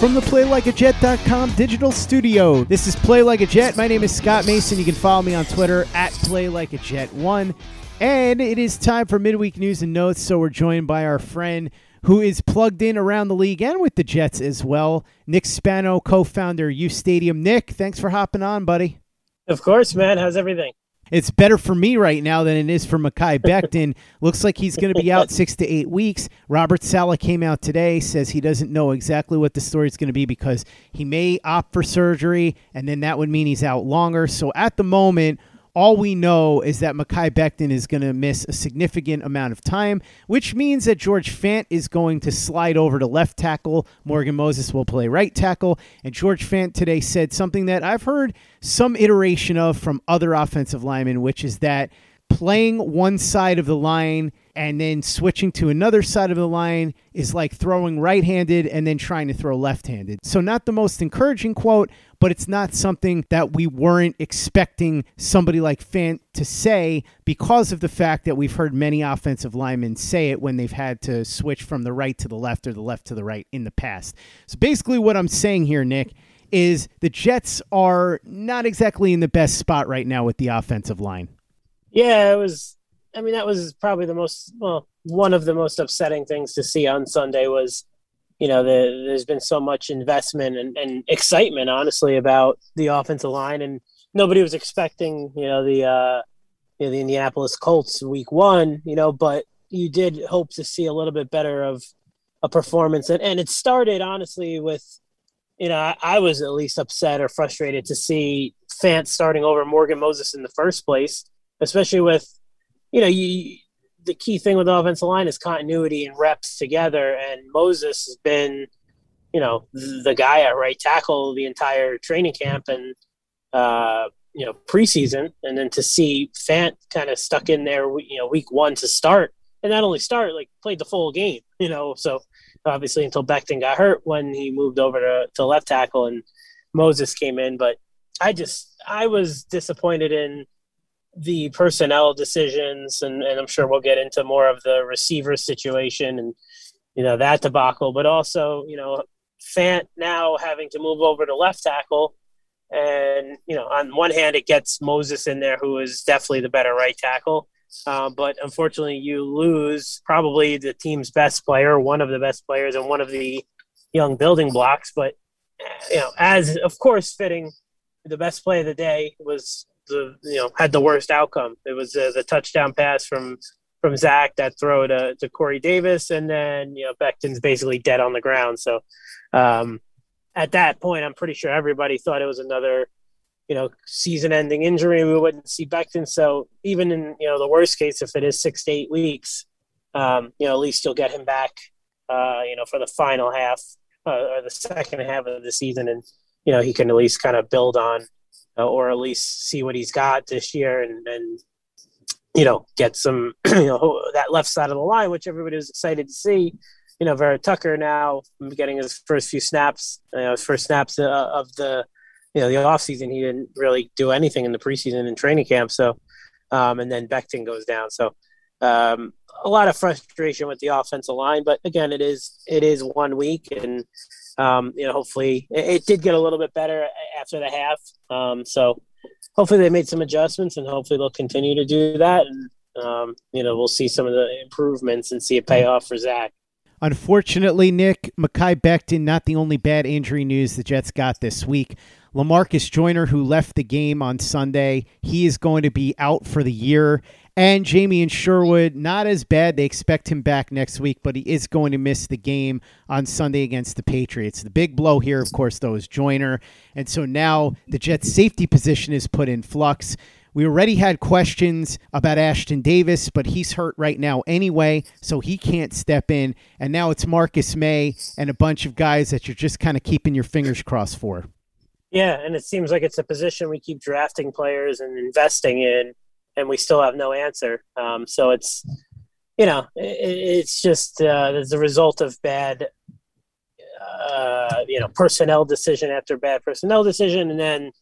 From the PlayLikeAJet.com digital studio, this is Play Like a Jet. My name is Scott Mason. You can follow me on Twitter at PlayLikeAJet1. And it is time for midweek news and notes. So we're joined by our friend who is plugged in around the league and with the Jets as well, Nick Spano, co founder, uStadium. Nick, thanks for hopping on, buddy. Of course, man. How's everything? It's better for me right now than it is for Mekhi Becton. Looks like he's going to be out six to eight weeks. Robert Saleh came out today, says he doesn't know exactly what the story is going to be because he may opt for surgery, and then that would mean he's out longer. So at the moment, all we know is that Mekhi Becton is going to miss a significant amount of time, which means that George Fant is going to slide over to left tackle. Morgan Moses will play right tackle. And George Fant today said something that I've heard some iteration of from other offensive linemen, which is that playing one side of the line and then switching to another side of the line is like throwing right handed and then trying to throw left handed. So, not the most encouraging quote, but it's not something that we weren't expecting somebody like Fant to say because of the fact that we've heard many offensive linemen say it when they've had to switch from the right to the left or the left to the right in the past. So, basically, what I'm saying here, Nick, is the Jets are not exactly in the best spot right now with the offensive line. Yeah, it was. I mean, that was probably the most well, one of the most upsetting things to see on Sunday was, you know, the, there's been so much investment and, and excitement, honestly, about the offensive line, and nobody was expecting, you know, the uh, you know, the Indianapolis Colts week one, you know, but you did hope to see a little bit better of a performance, and and it started honestly with, you know, I, I was at least upset or frustrated to see Fant starting over Morgan Moses in the first place especially with you know you the key thing with the offensive line is continuity and reps together and Moses has been you know the guy at right tackle the entire training camp and uh you know preseason and then to see Fant kind of stuck in there you know week 1 to start and not only start like played the full game you know so obviously until Becton got hurt when he moved over to, to left tackle and Moses came in but I just I was disappointed in the personnel decisions, and, and I'm sure we'll get into more of the receiver situation and you know that debacle, but also you know Fant now having to move over to left tackle, and you know on one hand it gets Moses in there, who is definitely the better right tackle, uh, but unfortunately you lose probably the team's best player, one of the best players, and one of the young building blocks. But you know, as of course fitting, the best play of the day was the you know had the worst outcome. It was uh, the touchdown pass from from Zach that throw to, to Corey Davis, and then you know Becton's basically dead on the ground. So um, at that point, I'm pretty sure everybody thought it was another you know season-ending injury. We wouldn't see Becton. So even in you know the worst case, if it is six to eight weeks, um, you know at least you'll get him back. Uh, you know for the final half uh, or the second half of the season, and you know he can at least kind of build on or at least see what he's got this year and, and you know get some you know that left side of the line, which everybody was excited to see. You know, Vera Tucker now getting his first few snaps, you know, his first snaps uh, of the you know the off season. He didn't really do anything in the preseason and training camp. So, um, and then Becton goes down. So, um, a lot of frustration with the offensive line. But again, it is it is one week, and um, you know, hopefully it, it, did get a little bit better after the half. Um, so hopefully they made some adjustments, and hopefully they'll continue to do that. And um, you know, we'll see some of the improvements and see a payoff for Zach. Unfortunately, Nick, Mekhi Becton, not the only bad injury news the Jets got this week. Lamarcus Joyner, who left the game on Sunday, he is going to be out for the year. And Jamien Sherwood, not as bad. They expect him back next week, but he is going to miss the game on Sunday against the Patriots. The big blow here, of course, though, is Joyner. And so now the Jets' safety position is put in flux. We already had questions about Ashtyn Davis, but he's hurt right now anyway, so he can't step in. And now it's Marcus Maye and a bunch of guys that you're just kind of keeping your fingers crossed for. Yeah, and it seems like it's a position we keep drafting players and investing in and we still have no answer. Um, so it's you know it, it's just uh, as a result of bad uh, you know personnel decision after bad personnel decision, and then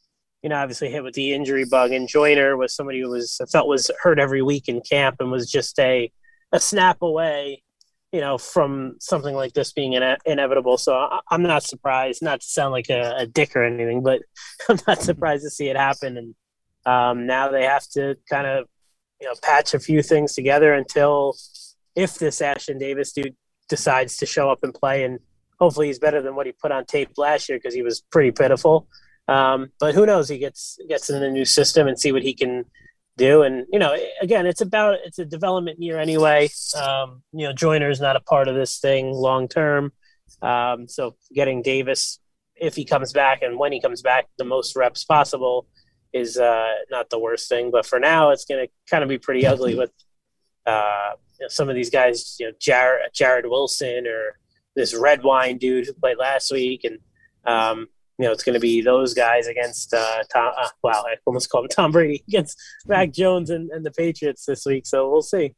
you know obviously hit with the injury bug. And Joyner was somebody who was I felt was hurt every week in camp and was just a a snap away. You know, from something like this being ine- inevitable. So I- am not surprised, not to sound like a, a dick or anything, but I'm not surprised to see it happen. And um, now they have to kind of you know patch a few things together until if this Ashtyn Davis dude decides to show up and play, and hopefully he's better than what he put on tape last year because he was pretty pitiful. Um, but who knows? He gets gets in the new system and see what he can do. And you know, again, it's about it's a development year anyway. Um, you know, Joyner is not a part of this thing long term. Um, so getting Davis, if he comes back and when he comes back, the most reps possible is uh, not the worst thing. But for now, it's going to kind of be pretty ugly with uh, you know, some of these guys, you know, Jarrod, Jarrod Wilson or this Redwine dude who played last week. And, um, you know, it's going to be those guys against uh, Tom. Uh, wow, I almost called him Tom Brady against Mac Jones and, and the Patriots this week. So we'll see.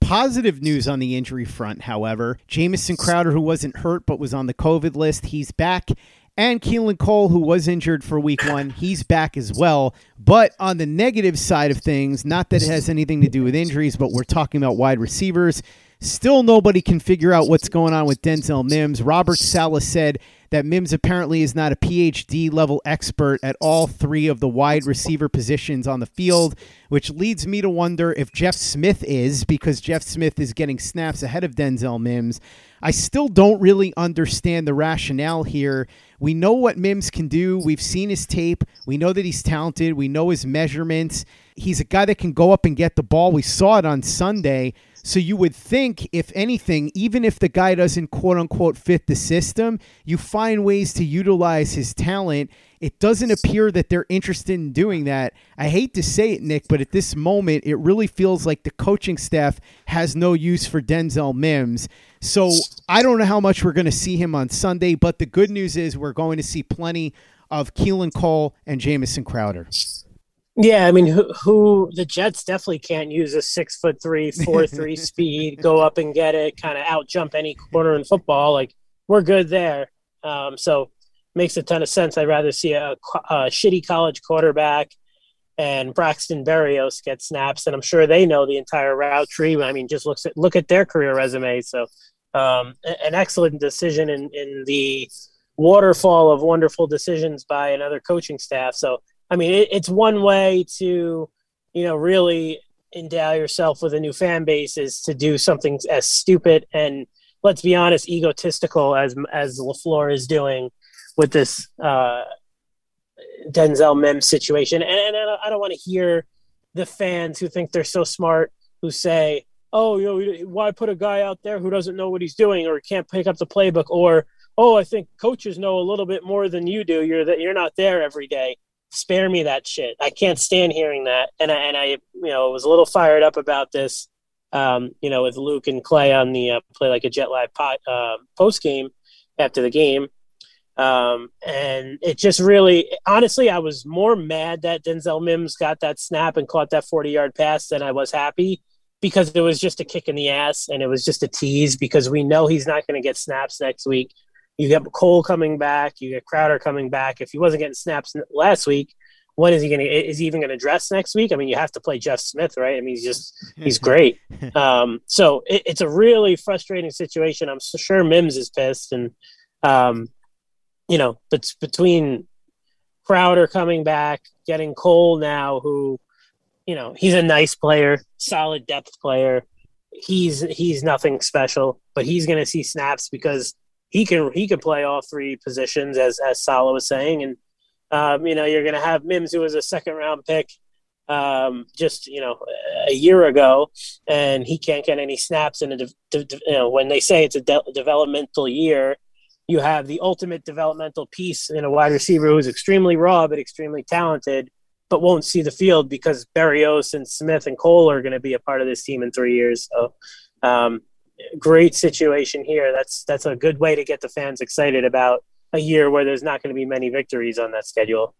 Positive news on the injury front, however. Jamison Crowder, who wasn't hurt but was on the COVID list, he's back and Keelan Cole, who was injured for week one, he's back as well. But on the negative side of things, not that it has anything to do with injuries, but we're talking about wide receivers. Still, nobody can figure out what's going on with Denzel Mims. Robert Saleh said that Mims apparently is not a PhD level expert at all three of the wide receiver positions on the field, which leads me to wonder if Jeff Smith is, because Jeff Smith is getting snaps ahead of Denzel Mims. I still don't really understand the rationale here. We know what Mims can do. We've seen his tape. We know that he's talented. We know his measurements. He's a guy that can go up and get the ball. We saw it on Sunday. So you would think, if anything, even if the guy doesn't quote unquote fit the system, you find ways to utilize his talent. It doesn't appear that they're interested in doing that. I hate to say it, Nick, but at this moment, it really feels like the coaching staff has no use for Denzel Mims. So I don't know how much we're going to see him on Sunday, but the good news is we're going to see plenty of Keelan Cole and Jamison Crowder. Yeah, I mean, who, who, the Jets definitely can't use a six foot three, four three speed, go up and get it, kind of out jump any corner in football. Like we're good there. Um, so makes a ton of sense. I'd rather see a, a shitty college quarterback and Braxton Berrios get snaps, and I'm sure they know the entire route tree. I mean, just looks at look at their career resume. So um, an excellent decision in in the waterfall of wonderful decisions by another coaching staff. So I mean, it, it's one way to, you know, really endow yourself with a new fan base is to do something as stupid and let's be honest, egotistical as as Lafleur is doing with this uh, Denzel Mims situation. And, and I don't want to hear the fans who think they're so smart who say, "Oh, you know, why put a guy out there who doesn't know what he's doing or can't pick up the playbook?" Or, "Oh, I think coaches know a little bit more than you do. You're that you're not there every day." Spare me that shit. I can't stand hearing that. And I, and I, you know, was a little fired up about this, um, you know, with Luke and Clay on the uh, play like a Jet Live pot, uh, post game after the game. Um, and it just really, honestly, I was more mad that Denzel Mims got that snap and caught that 40 yard pass than I was happy because it was just a kick in the ass and it was just a tease because we know he's not going to get snaps next week. You get Cole coming back. You get Crowder coming back. If he wasn't getting snaps last week, when is he going to? Is he even going to dress next week? I mean, you have to play Jeff Smith, right? I mean, he's just he's great. Um, so it, it's a really frustrating situation. I'm sure Mims is pissed, and um, you know, but between Crowder coming back, getting Cole now, who you know, he's a nice player, solid depth player. He's he's nothing special, but he's going to see snaps because he can he can play all three positions as as Saleh was saying, and Um, you know, you're going to have Mims, who was a second round pick um, just you know a year ago, and he can't get any snaps in a de- de- de- you know when they say it's a de- developmental year. You have the ultimate developmental piece in a wide receiver who's extremely raw but extremely talented, but won't see the field because Berrios and Smith and Cole are going to be a part of this team in three years. So, um, great situation here. That's that's a good way to get the fans excited about a year where there's not going to be many victories on that schedule.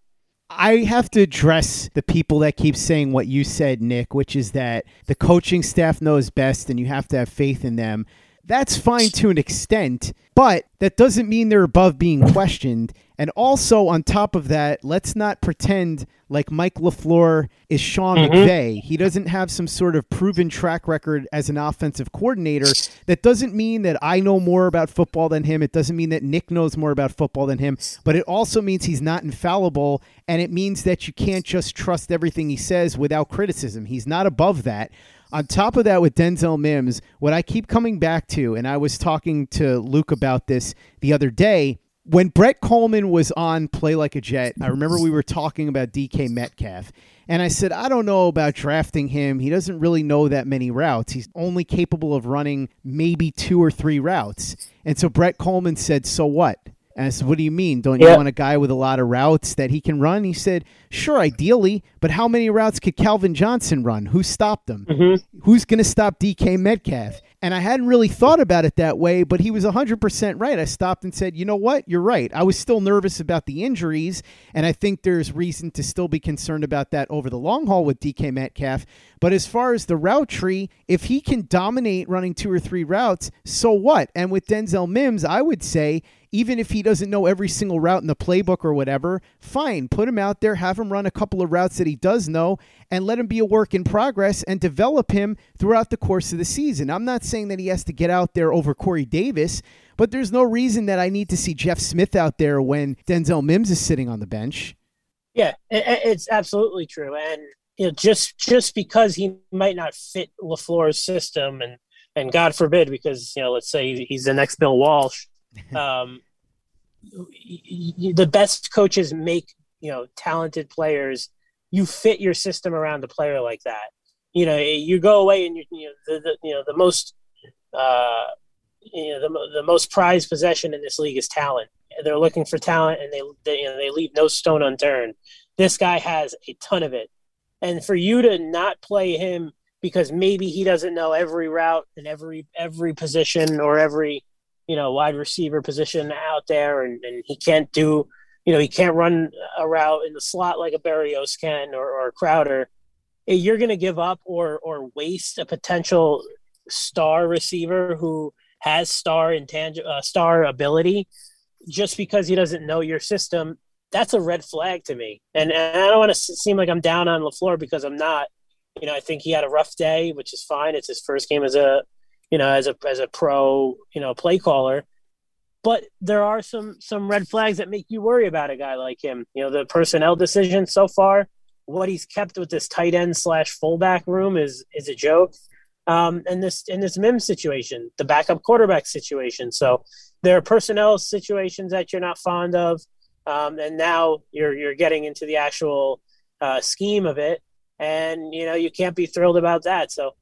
I have to address the people that keep saying what you said, Nick, which is that the coaching staff knows best and you have to have faith in them. That's fine to an extent, but that doesn't mean they're above being questioned. And also, on top of that, let's not pretend like Mike LaFleur is Sean mm-hmm. McVay. He doesn't have some sort of proven track record as an offensive coordinator. That doesn't mean that I know more about football than him. It doesn't mean that Nick knows more about football than him. But it also means he's not infallible. And it means that you can't just trust everything he says without criticism. He's not above that. On top of that, with Denzel Mims, what I keep coming back to, and I was talking to Luke about this the other day, when Brett Coleman was on Play Like a Jet, I remember we were talking about DK Metcalf. And I said, I don't know about drafting him. He doesn't really know that many routes. He's only capable of running maybe two or three routes. And so Brett Coleman said, So what? And I said, What do you mean? Don't you want a guy with a lot of routes that he can run? He said, Sure, ideally, but how many routes could Calvin Johnson run? Who stopped him? Mm-hmm. Who's going to stop DK Metcalf? And I hadn't really thought about it that way, but he was 100% right. I stopped and said, you know what? You're right. I was still nervous about the injuries, and I think there's reason to still be concerned about that over the long haul with DK Metcalf. But as far as the route tree, if he can dominate running two or three routes, so what? And with Denzel Mims, I would say even if he doesn't know every single route in the playbook or whatever, fine, put him out there, have him run a couple of routes that he does know, and let him be a work in progress and develop him throughout the course of the season. I'm not saying that he has to get out there over Corey Davis, but there's no reason that I need to see Jeff Smith out there when Denzel Mims is sitting on the bench. Yeah, it's absolutely true, and you know, just just because he might not fit LaFleur's system, and and God forbid, because you know, let's say he's the next Bill Walsh um, the best coaches make you know talented players. You fit your system around a player like that. You know, you go away and you, you know the, the you know the most uh, you know the, the most prized possession in this league is talent. They're looking for talent, and they they, you know, they leave no stone unturned. This guy has a ton of it, and for you to not play him because maybe he doesn't know every route and every every position or every you know, wide receiver position out there, and, and he can't do, you know, he can't run a route in the slot like a Berrios can or, or Crowder. You're going to give up or or waste a potential star receiver who has star intangible uh, star ability just because he doesn't know your system. That's a red flag to me, and, and I don't want to seem like I'm down on Lafleur because I'm not. You know, I think he had a rough day, which is fine. It's his first game as a you know, as a as a pro, you know, play caller. But there are some some red flags that make you worry about a guy like him. You know, the personnel decision so far, what he's kept with this tight end slash fullback room is is a joke. Um, and this in this Mims situation, the backup quarterback situation. So there are personnel situations that you're not fond of, um, and now you're you're getting into the actual uh, scheme of it, and you know you can't be thrilled about that. So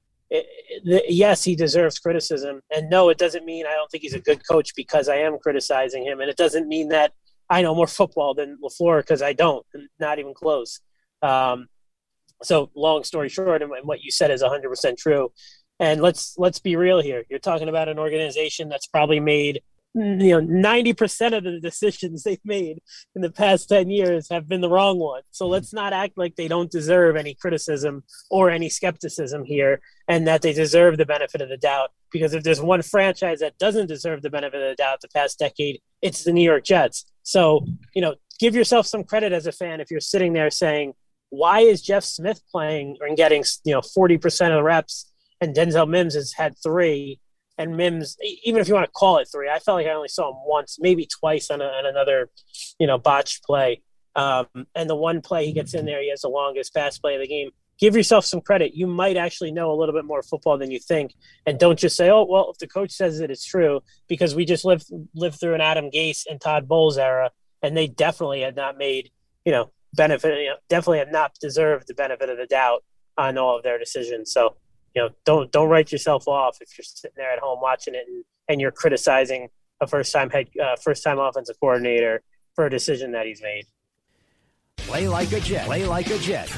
yes, he deserves criticism. And no, it doesn't mean I don't think he's a good coach because I am criticizing him. And it doesn't mean that I know more football than LaFleur because I don't, not even close. Um, so long story short, and what you said is 100% true. And let's let's be real here. You're talking about an organization that's probably made you know 90% of the decisions they've made in the past 10 years have been the wrong one so let's not act like they don't deserve any criticism or any skepticism here and that they deserve the benefit of the doubt because if there's one franchise that doesn't deserve the benefit of the doubt the past decade it's the new york jets so you know give yourself some credit as a fan if you're sitting there saying why is jeff smith playing and getting you know 40% of the reps and denzel mims has had three and Mims, even if you want to call it three, I felt like I only saw him once, maybe twice on, a, on another, you know, botched play. Um, and the one play he gets in there, he has the longest pass play of the game. Give yourself some credit. You might actually know a little bit more football than you think, and don't just say, "Oh, well, if the coach says it, it's true." Because we just lived lived through an Adam Gase and Todd Bowles era, and they definitely had not made you know, benefit, you know, definitely have not deserved the benefit of the doubt on all of their decisions. So, you know, don't don't write yourself off if you're sitting there at home watching it and, and you're criticizing a first time head uh, first time offensive coordinator for a decision that he's made. Play like a Jet. Play like a Jet.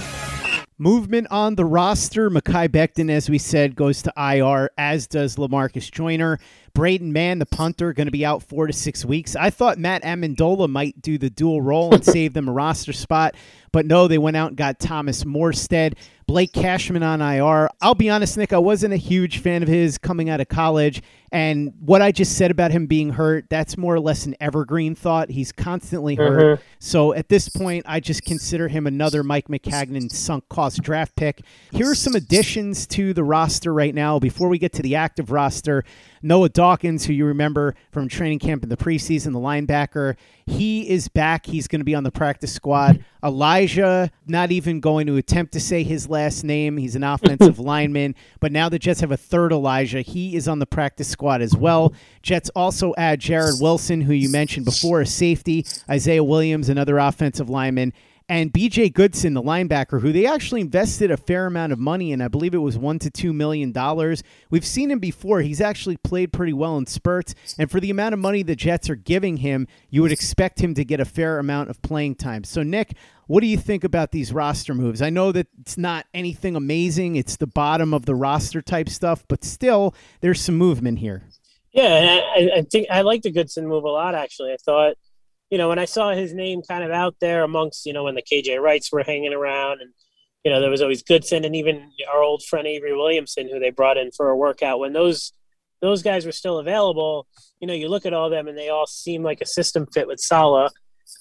Movement on the roster. Mekhi Becton, as we said, goes to IR, as does Lamarcus Joyner. Braden Mann, the punter, going to be out four to six weeks. I thought Matt Amendola might do the dual role and save them a roster spot, but no, they went out and got Thomas Morstead. Blake Cashman on IR. I'll be honest, Nick, I wasn't a huge fan of his coming out of college. And what I just said about him being hurt, that's more or less an evergreen thought. He's constantly hurt. Mm-hmm. So at this point, I just consider him another Mike Maccagnan sunk cost draft pick. Here are some additions to the roster right now before we get to the active roster. Noah Dawkins, who you remember from training camp in the preseason, the linebacker, he is back. He's going to be on the practice squad. Elijah, not even going to attempt to say his last name. He's an offensive lineman, but now the Jets have a third Elijah. He is on the practice squad as well. Jets also add Jarrod Wilson, who you mentioned before, a safety, Isaiah Williams, another offensive lineman, and BJ Goodson, the linebacker, who they actually invested a fair amount of money in. I believe it was one to two million dollars. We've seen him before. He's actually played pretty well in spurts, and for the amount of money the Jets are giving him, you would expect him to get a fair amount of playing time. So, Nick, what do you think about these roster moves? I know that it's not anything amazing; it's the bottom of the roster type stuff, but still, there's some movement here. Yeah, I, I think I like the Goodson move a lot. Actually, I thought you know, when I saw his name kind of out there amongst, you know, when the KJ Wrights were hanging around and, you know, there was always Goodson and even our old friend Avery Williamson, who they brought in for a workout. When those those guys were still available, you know, you look at all them and they all seem like a system fit with Saleh.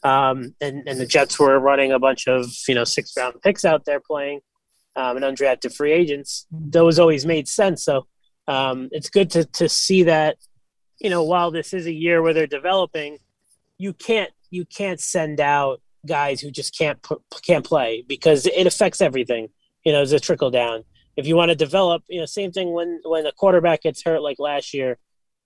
Um, and, and the Jets were running a bunch of, you know, six round picks out there playing um, and undrafted free agents. Those always made sense. So um, it's good to, to see that, you know, while this is a year where they're developing – you can't you can't send out guys who just can't can't play because it affects everything. You know, as a trickle down. If you want to develop, you know, same thing when when a quarterback gets hurt like last year,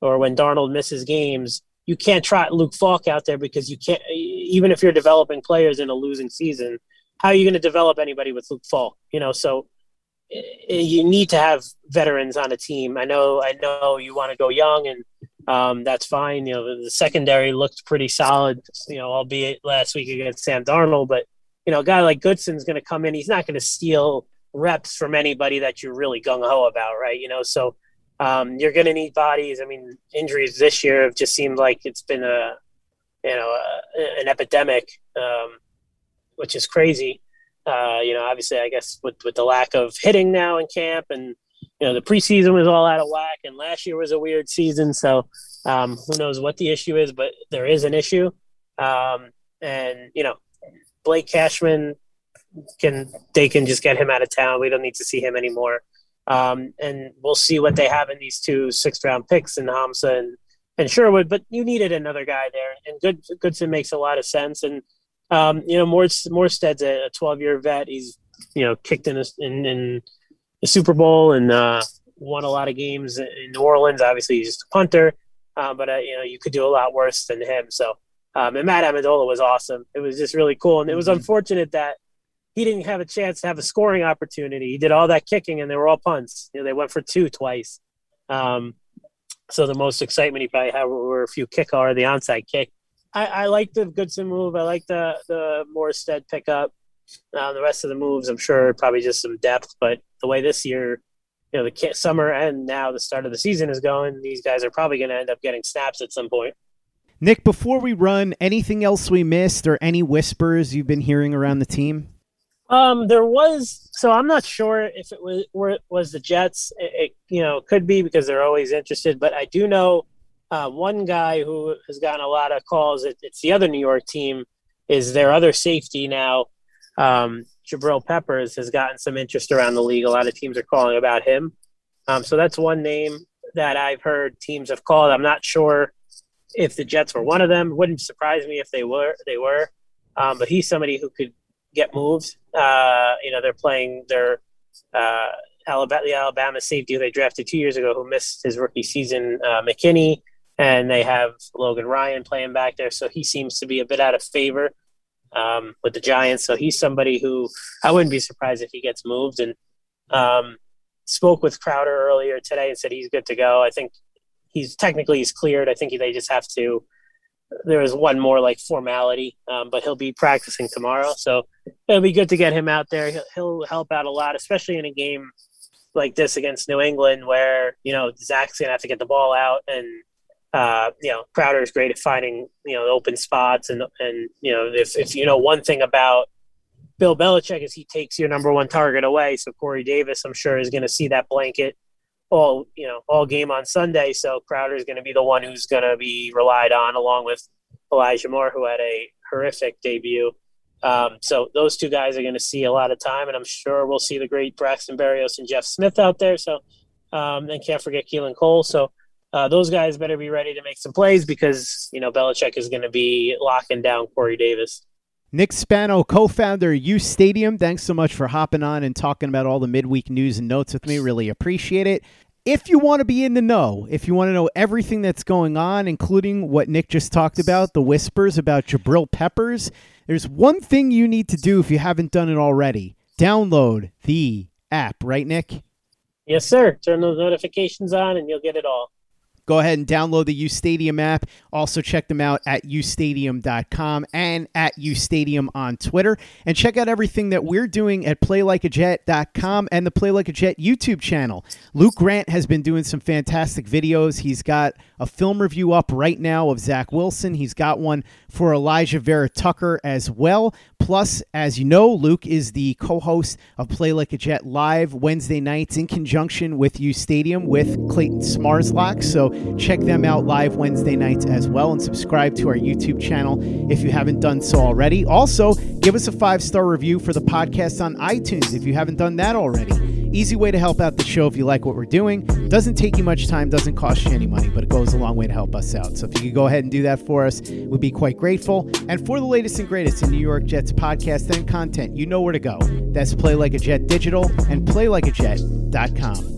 or when Darnold misses games, you can't try Luke Falk out there because you can't. Even if you're developing players in a losing season, how are you going to develop anybody with Luke Falk? You know, so eh, you need to have veterans on a team. I know, I know you want to go young and um, that's fine. You know, the, secondary looked pretty solid, you know, albeit last week against Sam Darnold. But, you know, a guy like Goodson's going to come in. He's not going to steal reps from anybody that you're really gung ho about, right? You know, so um, you're going to need bodies. I mean, injuries this year have just seemed like it's been a, you know, a, an epidemic, um, which is crazy. Uh, you know, obviously, I guess with, with the lack of hitting now in camp and, you know the preseason was all out of whack, and last year was a weird season. So um, who knows what the issue is, but there is an issue. Um, and you know, Blake Cashman can they can just get him out of town. We don't need to see him anymore. Um, and we'll see what they have in these two sixth round picks in Hamsah and, and Sherwood. But you needed another guy there, and Good Goodson makes a lot of sense. And um, you know, Morstead's a 12 year vet. He's you know kicked in, a, in in the Super Bowl and uh, won a lot of games in New Orleans. Obviously, he's just a punter, uh, but uh, you know you could do a lot worse than him. So, um, and Matt Amendola was awesome. It was just really cool, and it was mm-hmm. unfortunate that he didn't have a chance to have a scoring opportunity. He did all that kicking, and they were all punts. You know, they went for two twice. Um, so the most excitement he probably had were a few kick or the onside kick. I, I like the Goodson move. I like the the Morstead pickup. Uh, the rest of the moves, I'm sure, probably just some depth. But the way this year, you know, the summer and now the start of the season is going, these guys are probably going to end up getting snaps at some point. Nick, before we run, anything else we missed or any whispers you've been hearing around the team? Um, there was so I'm not sure if it was where it was the Jets. It, it, you know could be because they're always interested, but I do know uh, one guy who has gotten a lot of calls. It, it's the other New York team is their other safety now um, Jabril Peppers has gotten some interest around the league. A lot of teams are calling about him. Um, so that's one name that I've heard teams have called. I'm not sure if the Jets were one of them. Wouldn't surprise me if they were. They were, um, but he's somebody who could get moved. Uh, you know, they're playing their uh, Alabama, the Alabama safety they drafted two years ago, who missed his rookie season, uh, McKinney, and they have Logan Ryan playing back there. So he seems to be a bit out of favor um, with the Giants. So he's somebody who I wouldn't be surprised if he gets moved. And um, spoke with Crowder earlier today and said he's good to go. I think he's technically he's cleared. I think they just have to. There is one more like formality, um, but he'll be practicing tomorrow, so it'll be good to get him out there. He'll, he'll help out a lot, especially in a game like this against New England, where you know Zach's gonna have to get the ball out, and uh, you know Crowder is great at finding you know open spots, and and you know if if you know one thing about Bill Belichick is he takes your number one target away. So Corey Davis, I'm sure, is going to see that blanket all you know all game on Sunday. So Crowder is going to be the one who's going to be relied on, along with Elijah Moore, who had a horrific debut. Um, so those two guys are going to see a lot of time, and I'm sure we'll see the great Braxton Berrios and Jeff Smith out there. So um, and can't forget Keelan Cole. So uh, those guys better be ready to make some plays because you know Belichick is going to be locking down Corey Davis. Nick Spano, co founder uStadium, thanks so much for hopping on and talking about all the midweek news and notes with me. Really appreciate it. If you want to be in the know, if you want to know everything that's going on, including what Nick just talked about, the whispers about Jabril Peppers, there's one thing you need to do if you haven't done it already download the app, right, Nick? Yes, sir. Turn those notifications on and you'll get it all go ahead and download the UStadium app. Also, check them out at ustadium.com and at ustadium on Twitter. And check out everything that we're doing at playlikeajet.com and the Play Like a Jet YouTube channel. Luke Grant has been doing some fantastic videos. He's got a film review up right now of Zach Wilson. He's got one for Alijah Vera-Tucker as well. Plus, as you know, Luke is the co host of Play Like a Jet live Wednesday nights in conjunction with uStadium with Clayton Smarslock. So check them out live Wednesday nights as well and subscribe to our YouTube channel if you haven't done so already. Also, give us a five star review for the podcast on iTunes if you haven't done that already. Easy way to help out the show if you like what we're doing. Doesn't take you much time, doesn't cost you any money, but it goes a long way to help us out. So if you could go ahead and do that for us, we'd be quite grateful. And for the latest and greatest in New York Jets podcast and content, you know where to go. That's Play Like a Jet Digital and PlayLikeAJet.com.